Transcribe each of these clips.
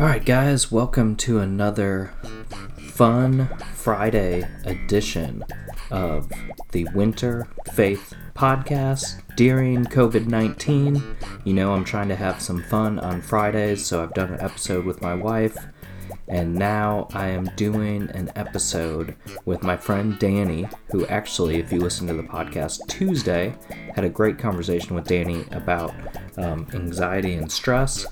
All right, guys, welcome to another fun Friday edition of the Winter Faith Podcast during COVID 19. You know, I'm trying to have some fun on Fridays, so I've done an episode with my wife, and now I am doing an episode with my friend Danny, who actually, if you listen to the podcast Tuesday, had a great conversation with Danny about um, anxiety and stress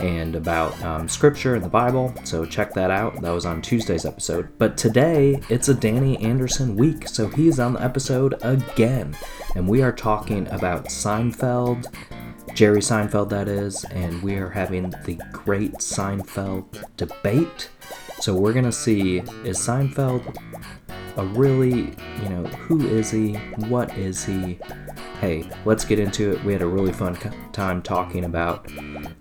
and about um, scripture and the Bible. So check that out. That was on Tuesday's episode. But today it's a Danny Anderson week, so he's on the episode again. And we are talking about Seinfeld, Jerry Seinfeld, that is, and we are having the great Seinfeld debate. So we're to see is Seinfeld a really, you know, who is he? What is he? Hey, let's get into it. We had a really fun time talking about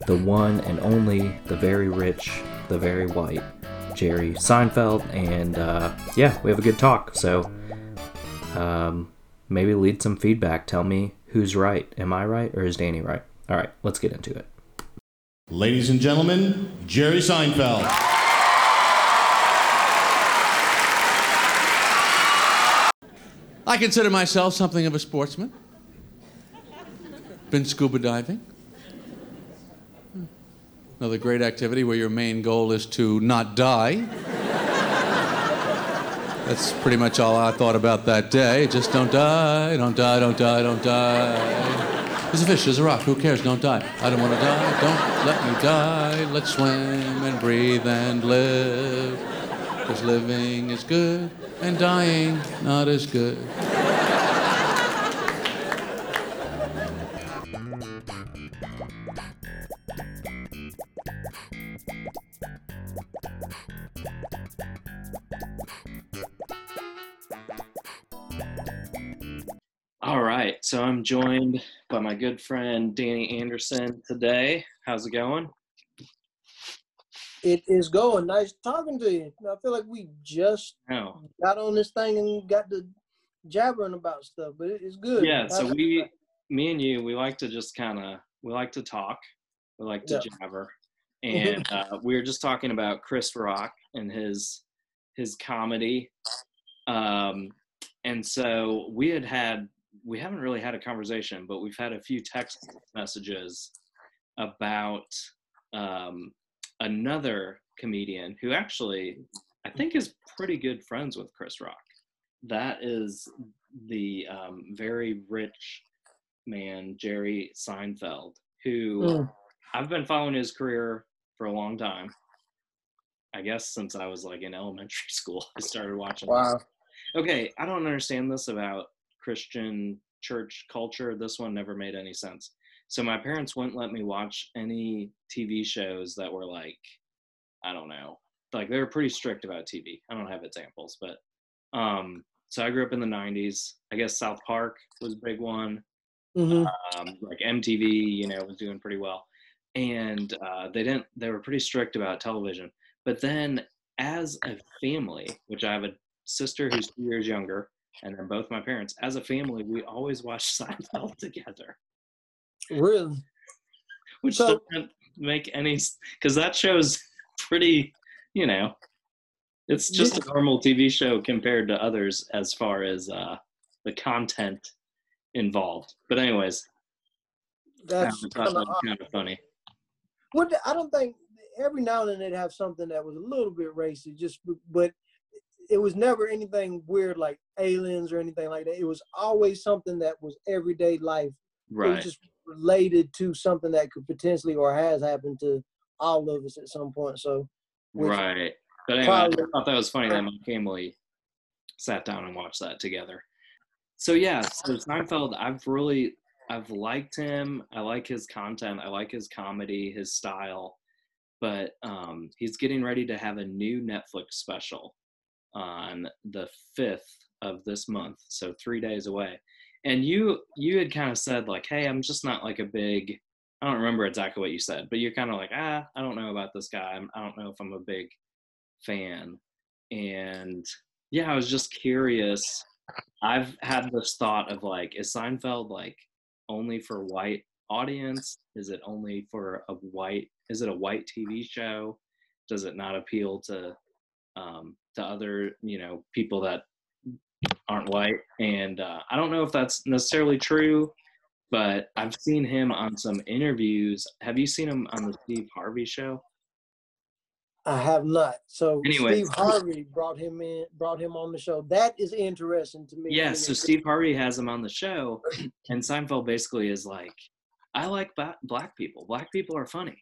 the one and only, the very rich, the very white, Jerry Seinfeld, and uh, yeah, we have a good talk. So um, maybe lead some feedback. Tell me who's right. Am I right or is Danny right? All right, let's get into it. Ladies and gentlemen, Jerry Seinfeld. I consider myself something of a sportsman. Been scuba diving. Hmm. Another great activity where your main goal is to not die. That's pretty much all I thought about that day. Just don't die, don't die, don't die, don't die. There's a fish, there's a rock, who cares? Don't die. I don't want to die, don't let me die. Let's swim and breathe and live. Because living is good and dying not as good. So I'm joined by my good friend Danny Anderson today. How's it going? It is going. Nice talking to you. I feel like we just Oh, got on this thing and got to jabbering about stuff, but it's good. yeah. So we, me and you, we like to just kind of, we like to talk. We like to Yeah. jabber, and uh, we were just talking about Chris Rock and his his comedy. Um, and so we had had we haven't really had a conversation, but we've had a few text messages about um, another comedian who actually I think is pretty good friends with Chris Rock. That is the um, very rich man Jerry Seinfeld, who Mm. I've been following his career for a long time. I guess since I was like in elementary school, I started watching. Wow. Okay, I don't understand this about Christian church culture. This one never made any sense. So my parents wouldn't let me watch any TV shows that were like, I don't know, like they were pretty strict about TV. I don't have examples, but um, so I grew up in the '90s. I guess South Park was a big one. hmm Um, like MTV, you know, was doing pretty well, and uh, they didn't. They were pretty strict about television. But then, as a family, which I have a sister who's two years younger, and then both my parents, as a family, we always watch Seinfeld together, Really? which So- doesn't make any because that show's pretty, you know, it's just a normal TV show compared to others as far as uh, the content involved. But anyways, That's kind of kind of funny. what I don't think every now and then they'd have something that was a little bit racist, just but it was never anything weird like aliens or anything like that. It was always something that was everyday life. It Right. was just related to something that could potentially or has happened to all of us at some point. So Right. But anyway, I thought that was funny that my family sat down and watched that together. So yeah, so Seinfeld, I've really I've liked him. I like his content. I like his comedy, his style. But um, he's getting ready to have a new Netflix special on the fifth of this month, so three days away. And you you had kind of said like, hey, I'm just not like a big. I don't remember exactly what you said, but you're kind of like, ah, I don't know about this guy. I don't know if I'm a big fan. and yeah, I was just curious. I've had this thought of like, is Seinfeld like only for white audience? Is it only for a white? Is it a white TV show? Does it not appeal to um, to other you know people that aren't white? And uh, I don't know if that's necessarily true, but I've seen him on some interviews. Have you seen him on the Steve Harvey show? I have not. So Anyway. Steve Harvey brought him in, brought him on the show. That is interesting to me. Yeah, so Steve Harvey has him on the show, and Seinfeld basically is like, I like black people. Black people are funny.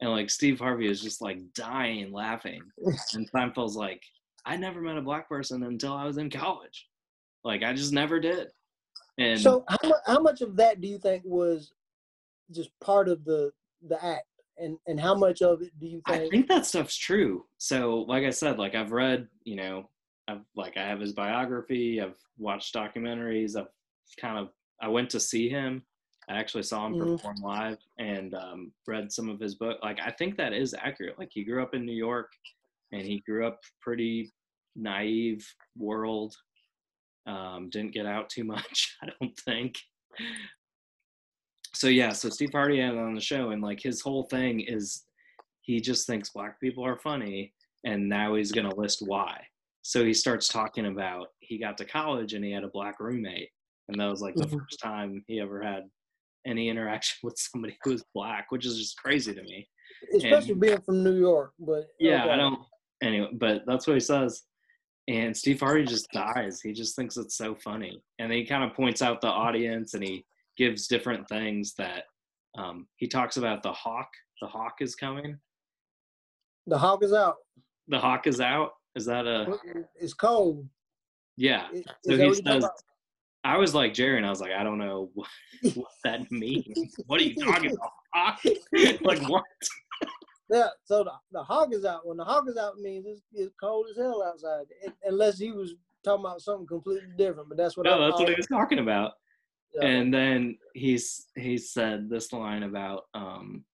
And like Steve Harvey is just like dying laughing. And Seinfeld's like, I never met a black person until I was in college. Like, I just never did. And So how much how much of that do you think was just part of the the act, and and how much of it do you think? I think? think that stuff's true. So, like I said, like I've read, you know, I've like I have his biography. I've watched documentaries. I've kind of I went to see him. I actually saw him Mhm. perform live and um, read some of his book. Like I think that is accurate. Like he grew up in New York, and he grew up pretty naive world. Um, didn't get out too much, I don't think. So yeah, so Steve Harvey had it on the show, and like his whole thing is he just thinks black people are funny and now he's going to list why so he starts talking about he got to college and he had a black roommate and that was like the Mhm. first time he ever had any interaction with somebody who is black which is just crazy to me. Especially being from New York, but yeah i don't anyway but that's what he says. And steve harvey just dies. He just thinks it's so funny. And he kind of points out the audience and he gives different things that um, he talks about the hawk the hawk is coming. The hawk is out. the hawk is out? Is that a It's cold. yeah. Is So he says, I was like Jerry, and I was like, I don't know what, what that means. What are you talking about? Like what? Yeah, so the, the hawk is out. When the hawk is out means it's, it's cold as hell outside, It- unless he was talking about something completely different. But that's what I No, that's what he was talking about. Yeah. And then he's he said this line about um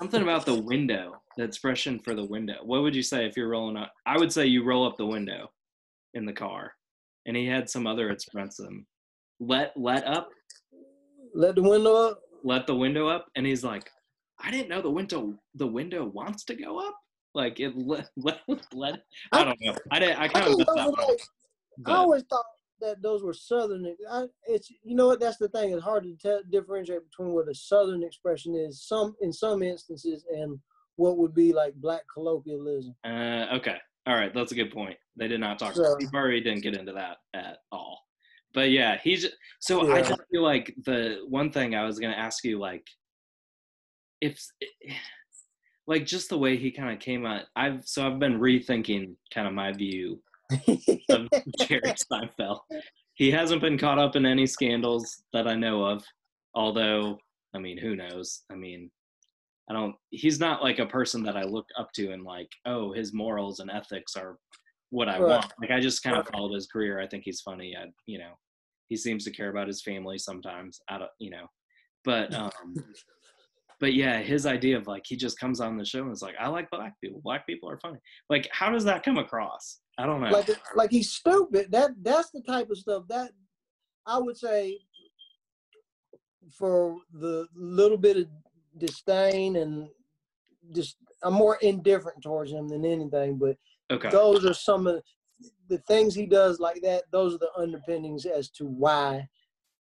something about the window, the expression for the window. What would you say if you're rolling up? I would say you roll up the window in the car. And he had some other expression. Let let up, Let the window up. let the window up, and he's like, I didn't know the window the window wants to go up. Like it let let, let I don't know. I did I I kind of think missed those that were one. like, I always thought that those were southern. I, it's you know what that's the thing. It's hard to tell, differentiate between what a southern expression is, some in some instances, and what would be like black colloquialism. uh, okay. All right, that's a good point. They did not talk. So- Steve Harvey didn't get into that at all. But yeah, he's so I just feel like the one thing I was gonna ask you, like, if like just the way he kind of came out. I've so I've been rethinking kind of my view of Jerry Seinfeld. He hasn't been caught up in any scandals that I know of. Although, I mean, who knows? I mean, I don't. He's not like a person that I look up to and like, oh, his morals and ethics are what I Right. want. Like, I just kind of Right. followed his career. I think he's funny. I, you know, he seems to care about his family sometimes. Out of you know, but um, but yeah, his idea of like he just comes on the show and is like, I like black people. Black people are funny. Like, how does that come across? I don't know. like like he's stupid. That that's the type of stuff that I would say for the little bit of disdain and just I'm more indifferent towards him than anything. But okay. those are some of the things he does like that. Those are the underpinnings as to why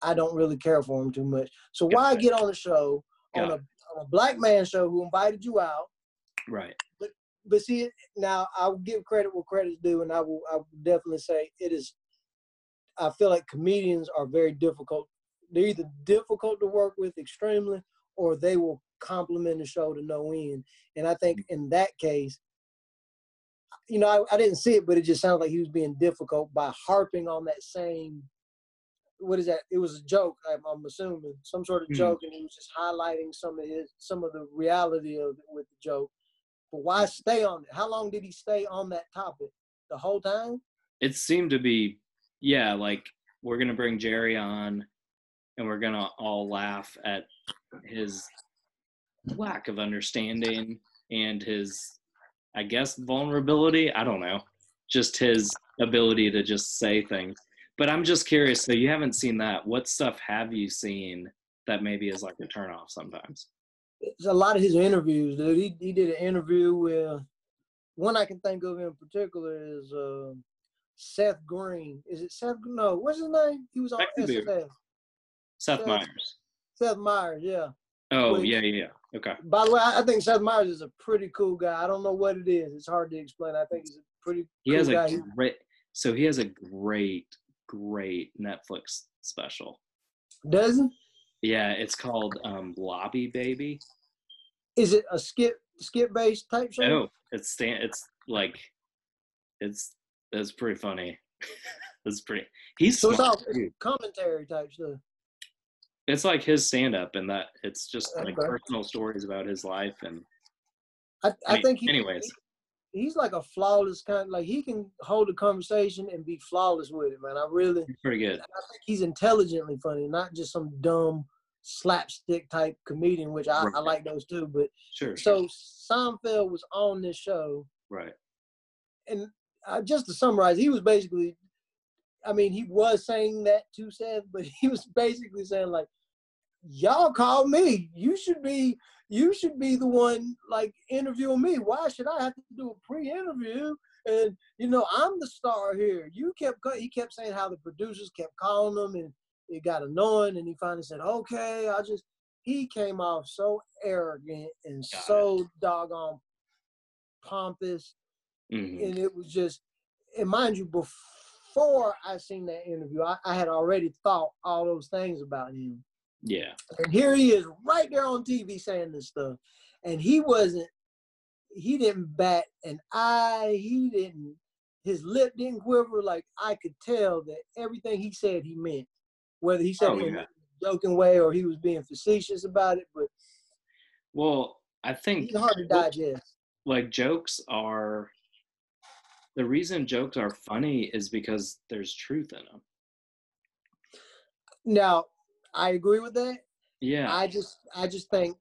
I don't really care for him too much. So why get on a show on a, on a black man show who invited you out? Right. but see now I'll give credit where credit's due, and I will I will definitely say it is. I feel like comedians are very difficult. They're either difficult to work with extremely, or they will compliment the show to no end. And I think in that case, you know, I, I didn't see it, but it just sounds like he was being difficult by harping on that same. What is that? It was a joke. I'm, I'm assuming some sort of Mhm. joke, and he was just highlighting some of his some of the reality of it with the joke. But why stay on it? How long did he stay on that topic? The whole time? It seemed to be, yeah, like we're gonna bring Jerry on, and we're gonna all laugh at his lack of understanding and his I guess vulnerability. I don't know, just his ability to just say things. But I'm just curious. So you haven't seen that? What stuff have you seen that maybe is like a turnoff sometimes? It's a lot of his interviews, dude. He he did an interview with one I can think of in particular is uh, Seth Green. Is it Seth? No, what's his name? He was on SNL. Seth, Seth Meyers. Seth Meyers, yeah. Oh yeah, yeah, yeah. Okay. By the way, I think Seth Meyers is a pretty cool guy. I don't know what it is. It's hard to explain. I think he's a pretty. He cool has a guy. great. So he has a great, great Netflix special. Does he? Yeah, it's called um, Lobby Baby. Is it a skip skip based type show? No, it's stand. It's like, it's it's pretty funny. it's pretty. He's so it's all commentary type stuff. It's like his stand up, and that it's just like okay. personal stories about his life and. I, I think he, anyways. He, he's like a flawless kind. Like he can hold a conversation and be flawless with it, man. I really. He's pretty good. I think he's intelligently funny, not just some dumb slapstick type comedian, which I, right. I like those too. But sure. So Seinfeld was on this show, right? And uh, just to summarize, he was basically, I mean, he was saying that to Seth, but he was basically saying like, y'all call me. You should be you should be the one like interviewing me. Why should I have to do a pre-interview? And you know, I'm the star here. You kept he kept saying how the producers kept calling him and it got annoying and he finally said, Okay, I just he came off so arrogant and got so it. doggone pompous. Mm-hmm. And it was just and mind you, before I seen that interview, I, I had already thought all those things about him. Yeah. And here he is right there on TV saying this stuff. And he wasn't, he didn't bat an eye. He didn't, his lip didn't quiver. Like I could tell that everything he said he meant, whether he said oh, it in a joking way or he was being facetious about it. But well, I think he's hard to digest. Like jokes are, the reason jokes are funny is because there's truth in them. Now, I agree with that. Yeah. I just I just think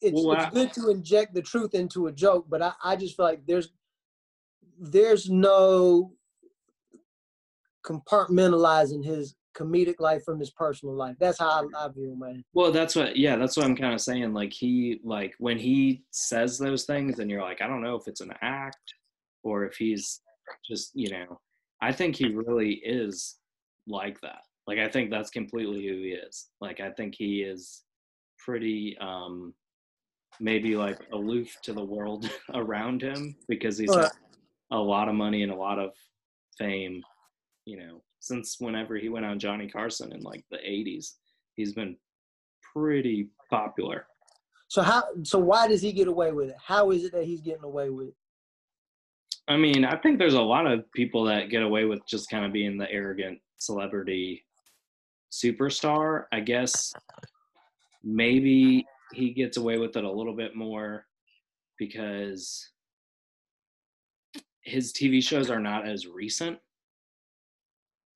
it's well, it's I, good to inject the truth into a joke, but I, I just feel like there's there's no compartmentalizing his comedic life from his personal life. That's how I, I view man. Well, that's what yeah, that's what I'm kind of saying. Like he like when he says those things and you're like, I don't know if it's an act or if he's just, you know, I think he really is like that. Like I think that's completely who he is. Like I think he is pretty um maybe like aloof to the world around him because he's had a lot of money and a lot of fame, you know, since whenever he went on Johnny Carson in like the 80s. He's been pretty popular. So how so why does he get away with it? How is it that he's getting away with it? I mean, I think there's a lot of people that get away with just kind of being the arrogant celebrity superstar, I guess maybe he gets away with it a little bit more because his TV shows are not as recent.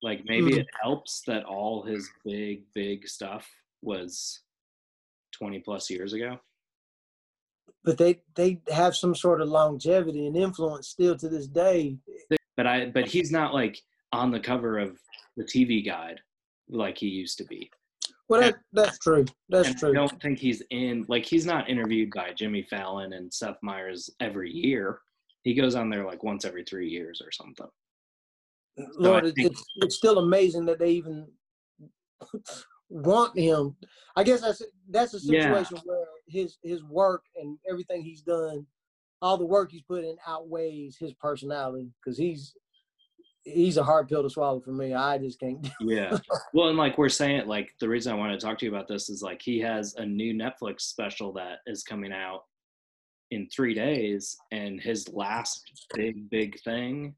Like maybe mm. it helps that all his big, big stuff was 20 plus years ago. But they they have some sort of longevity and influence still to this day. But I but he's not like on the cover of the TV guide like he used to be. Well, that, that's true. That's true. I don't think he's in like he's not interviewed by Jimmy Fallon and Seth Meyers every year. He goes on there like once every three years or something. Lord, so think, it's it's still amazing that they even want him. I guess that's that's a situation yeah. where his his work and everything he's done, all the work he's put in outweighs his personality because he's he's a hard pill to swallow for me. I just can't. yeah. Well, and like we're saying, like the reason I want to talk to you about this is like he has a new Netflix special that is coming out in three days, and his last big big thing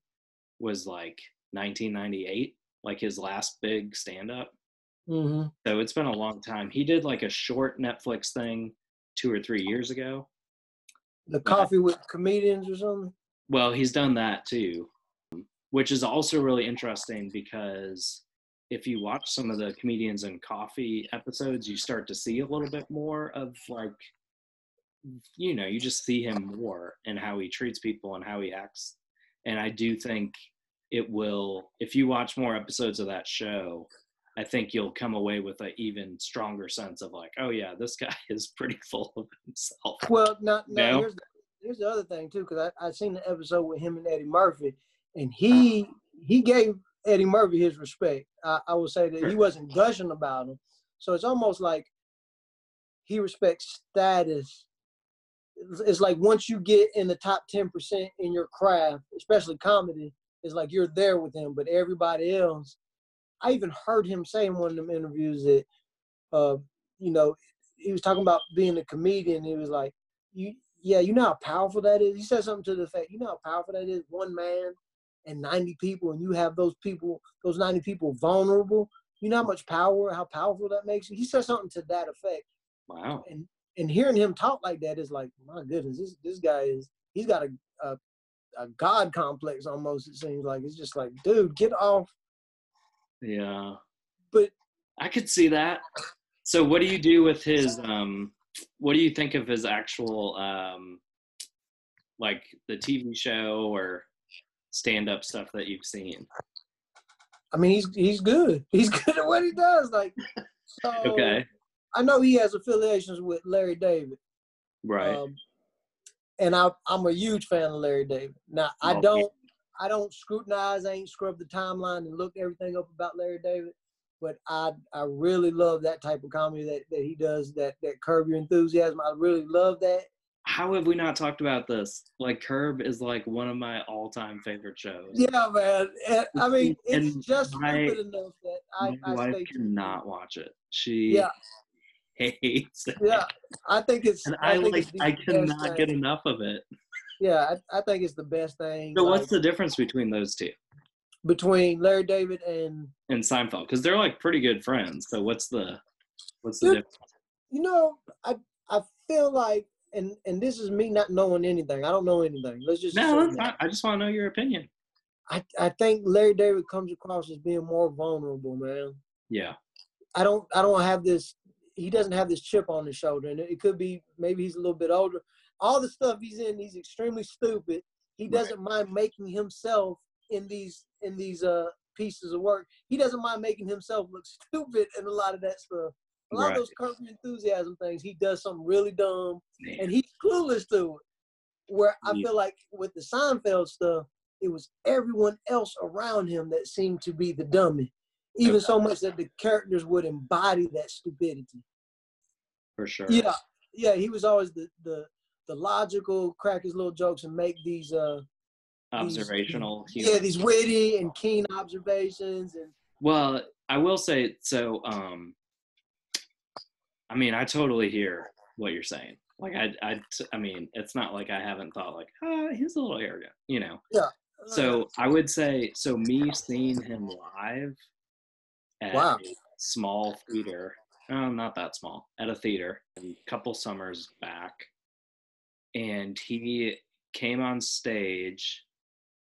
was like 1998, like his last big stand up. Mm-hmm. So it's been a long time. He did like a short Netflix thing two or three years ago. The coffee with comedians or something. Well, he's done that too which is also really interesting because if you watch some of the comedians and coffee episodes you start to see a little bit more of like you know, you just see him more and how he treats people and how he acts. And I do think it will, if you watch more episodes of that show, I think you'll come away with an even stronger sense of like, oh yeah, this guy is pretty full of himself. Well, now, now No. here's, the, here's the other thing too, because I I seen the episode with him and Eddie Murphy, and he he gave Eddie Murphy his respect. I, I would say that he wasn't gushing about him, so it's almost like he respects status. It's, it's like once you get in the top ten percent in your craft, especially comedy, it's like you're there with him. But everybody else, I even heard him say in one of them interviews that, uh, you know, he was talking about being a comedian. He was like, "You, yeah, you know how powerful that is." He said something to the effect, "You know how powerful that is, one man and ninety people, and you have those people, those ninety people vulnerable. You know how much power, how powerful that makes you." He said something to that effect, Wow. and and hearing him talk like that is like, my goodness, this this guy is he's got a a, a god complex almost. It seems like it's just like, dude, get off. Yeah. But I could see that. So what do you do with his um what do you think of his actual um like the TV show or stand up stuff that you've seen? I mean, he's he's good. He's good at what he does. Like, so Okay. I know he has affiliations with Larry David. Right. Um, and I, I'm a huge fan of Larry David. Now I don't, I don't scrutinize. I ain't scrub the timeline and look everything up about Larry David. But I, I really love that type of comedy that, that he does. That that curb your enthusiasm. I really love that. How have we not talked about this? Like Curb is like one of my all-time favorite shows. Yeah, man. And, I mean, it's And just my- stupid enough that I, My I wife cannot watch it. She Yeah, hates it. yeah. I think it's. And I think like I cannot get enough of it. Yeah, I, I think it's the best thing. So like, what's the difference between those two between Larry David and and Seinfeld? Because they're like pretty good friends. So what's the what's the difference? you know, I I feel like, and and this is me not knowing anything. I don't know anything. Let's just No, that's not. I just want to know your opinion. I I think Larry David comes across as being more vulnerable, man. Yeah. I don't I don't have this. He doesn't have this chip on his shoulder, and it, it could be maybe he's a little bit older. All the stuff he's in, he's extremely stupid. He doesn't mind making himself in these in these uh pieces of work. He doesn't mind making himself look stupid in a lot of that stuff. A lot Right. of those curb enthusiasm things, he does something really dumb, Man. and he's clueless to it. Where I Yeah. feel like with the Seinfeld stuff, it was everyone else around him that seemed to be the dummy. Even so much that the characters would embody that stupidity. for sure. Yeah, yeah, he was always the the the logical, crack his little jokes and make these uh these- Observational. yeah humor. these witty and keen observations and Well, I will say so. Um, I mean, I totally hear what you're saying. Like, I, I, I mean, it's not like I haven't thought like, ah, he's a little arrogant, you know. uh, So I would say, so me seeing him live at Wow. a small theater, no, not that small, at a theater a couple summers back, and he came on stage,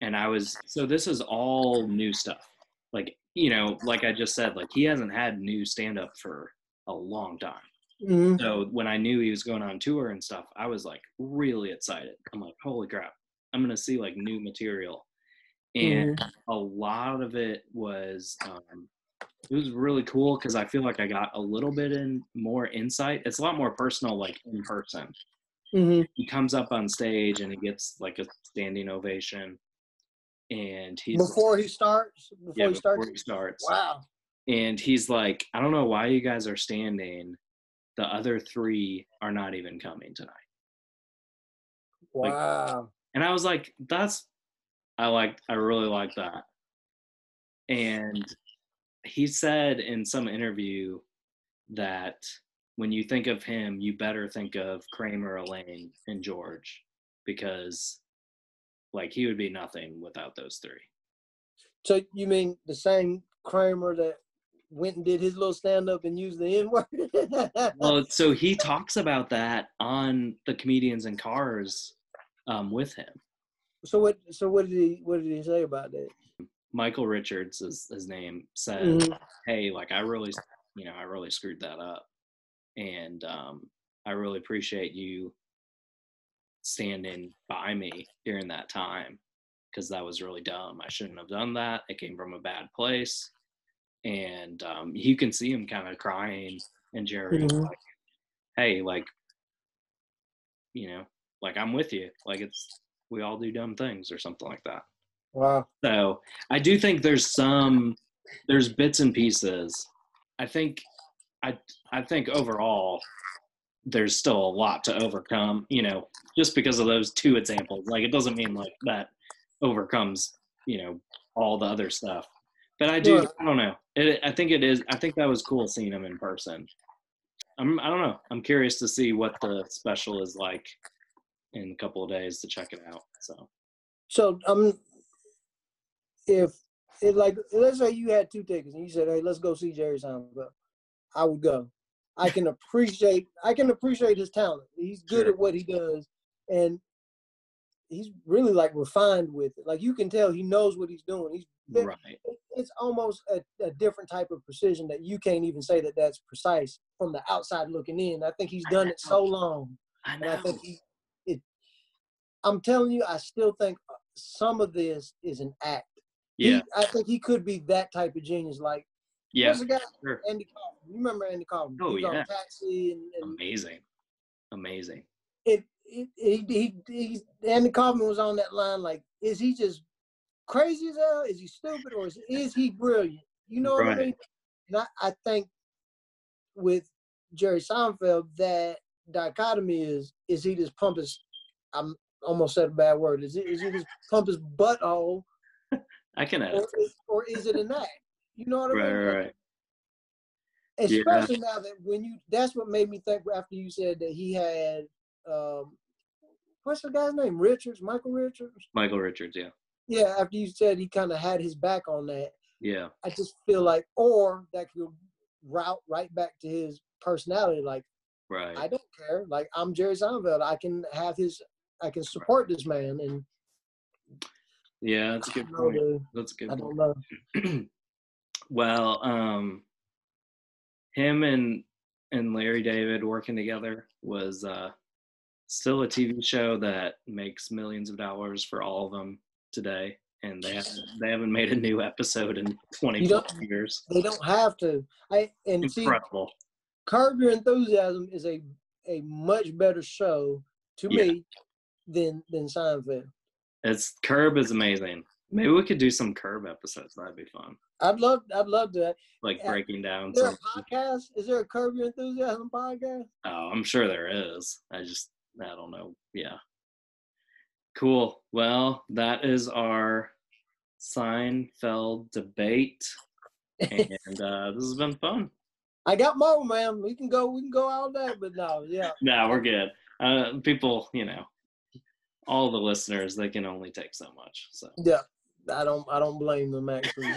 and I was so this is all new stuff. Like you know, like I just said, like he hasn't had new stand up for a long time. mhm. So when I knew he was going on tour and stuff, I was like really excited. I'm like, holy crap, I'm gonna see like new material. And a lot of it was um, it was really cool because I feel like I got a little bit in more insight. It's a lot more personal, like in person. Mhm. He comes up on stage and he gets like a standing ovation, and he's before he starts, before yeah he starts. before he starts Wow. and he's like, I don't know why you guys are standing. The other three are not even coming tonight. Like- Wow. And I was like, that's, I like, I really like that. And he said in some interview that when you think of him, you better think of Kramer, Elaine, and George because like he would be nothing without those three. so you mean the same Kramer that went and did his little stand up and used the N word? well so he talks about that on the comedians in cars um, with him so what so what did he what did he say about that? michael richards is his name said Mhm. hey like i really you know i really screwed that up and um, i really appreciate you standing by me during that time because that was really dumb. I shouldn't have done that. It came from a bad place. And um, you can see him kind of crying. And Jerry Mhm. like, hey, like, you know, like I'm with you. Like it's, we all do dumb things or something like that. Wow. So I do think there's some there's bits and pieces. I think I I think overall there's still a lot to overcome, you know, just because of those two examples. Like it doesn't mean like that overcomes, you know, all the other stuff. But I do Right. I don't know. It, I think it is I think that was cool seeing him in person. I'm I don't know. I'm curious to see what the special is like in a couple of days to check it out. So So um, if it like let's say you had two tickets and you said, "Hey, let's go see Jerry Seinfeld," I would go. I can appreciate I can appreciate his talent. He's good Sure. at what he does, and he's really like refined with it. Like you can tell he knows what he's doing. He's right. it's almost a, a different type of precision that you can't even say that that's precise from the outside looking in. I think he's done it so long. I And I think he, it. I'm telling you, I still think uh, some of this is an act. He- Yeah. I think he could be that type of genius. Like, Yeah. what's the guy? Sure. Andy Kaufman. You remember Andy Kaufman? Oh, he yeah. on Taxi, and, and Amazing. Amazing. it, it, he, he, he, Andy Kaufman was on that line. Like, is he just crazy as hell? Is he stupid, or is, is he brilliant? You know what I mean? And I, I think with Jerry Seinfeld, that dichotomy is: is he just pump his? I'm almost said a bad word. Is it? Is he just pump his butthole, I can or edit. is, or is it an act? You know what I Right, mean? right, right. Yeah. especially now that when you that's what made me think after you said that he had um what's the guy's name richards michael richards Michael Richards, yeah. yeah after you said he kind of had his back on that Yeah. i just feel like or that could route right back to his personality like Right. i don't care like i'm jerry seinfeld i can have his i can support this man and yeah, that's a good know, point. That's a good I point. don't know well, um him and and Larry David working together was uh still a TV show that makes millions of dollars for all of them today. And they haven't they haven't made a new episode in twenty You plus don't- years. they don't have to i and see Incredible. Curb Your Enthusiasm is a a much better show to Yeah. me than than Seinfeld. It's Curb is amazing. Maybe we could do some Curb episodes. That'd be fun. I'd love I'd love to. Like breaking down Is there some. a podcast? Is there a Curb Your Enthusiasm podcast? Oh, I'm sure there is. I just I don't know. Yeah. Cool. Well, that is our Seinfeld debate, and uh, this has been fun. I got more, man. We can go. We can go all day, but no, yeah. No, we're good. Uh, people, you know, all the listeners, they can only take so much. So Yeah, I don't I don't blame them actually.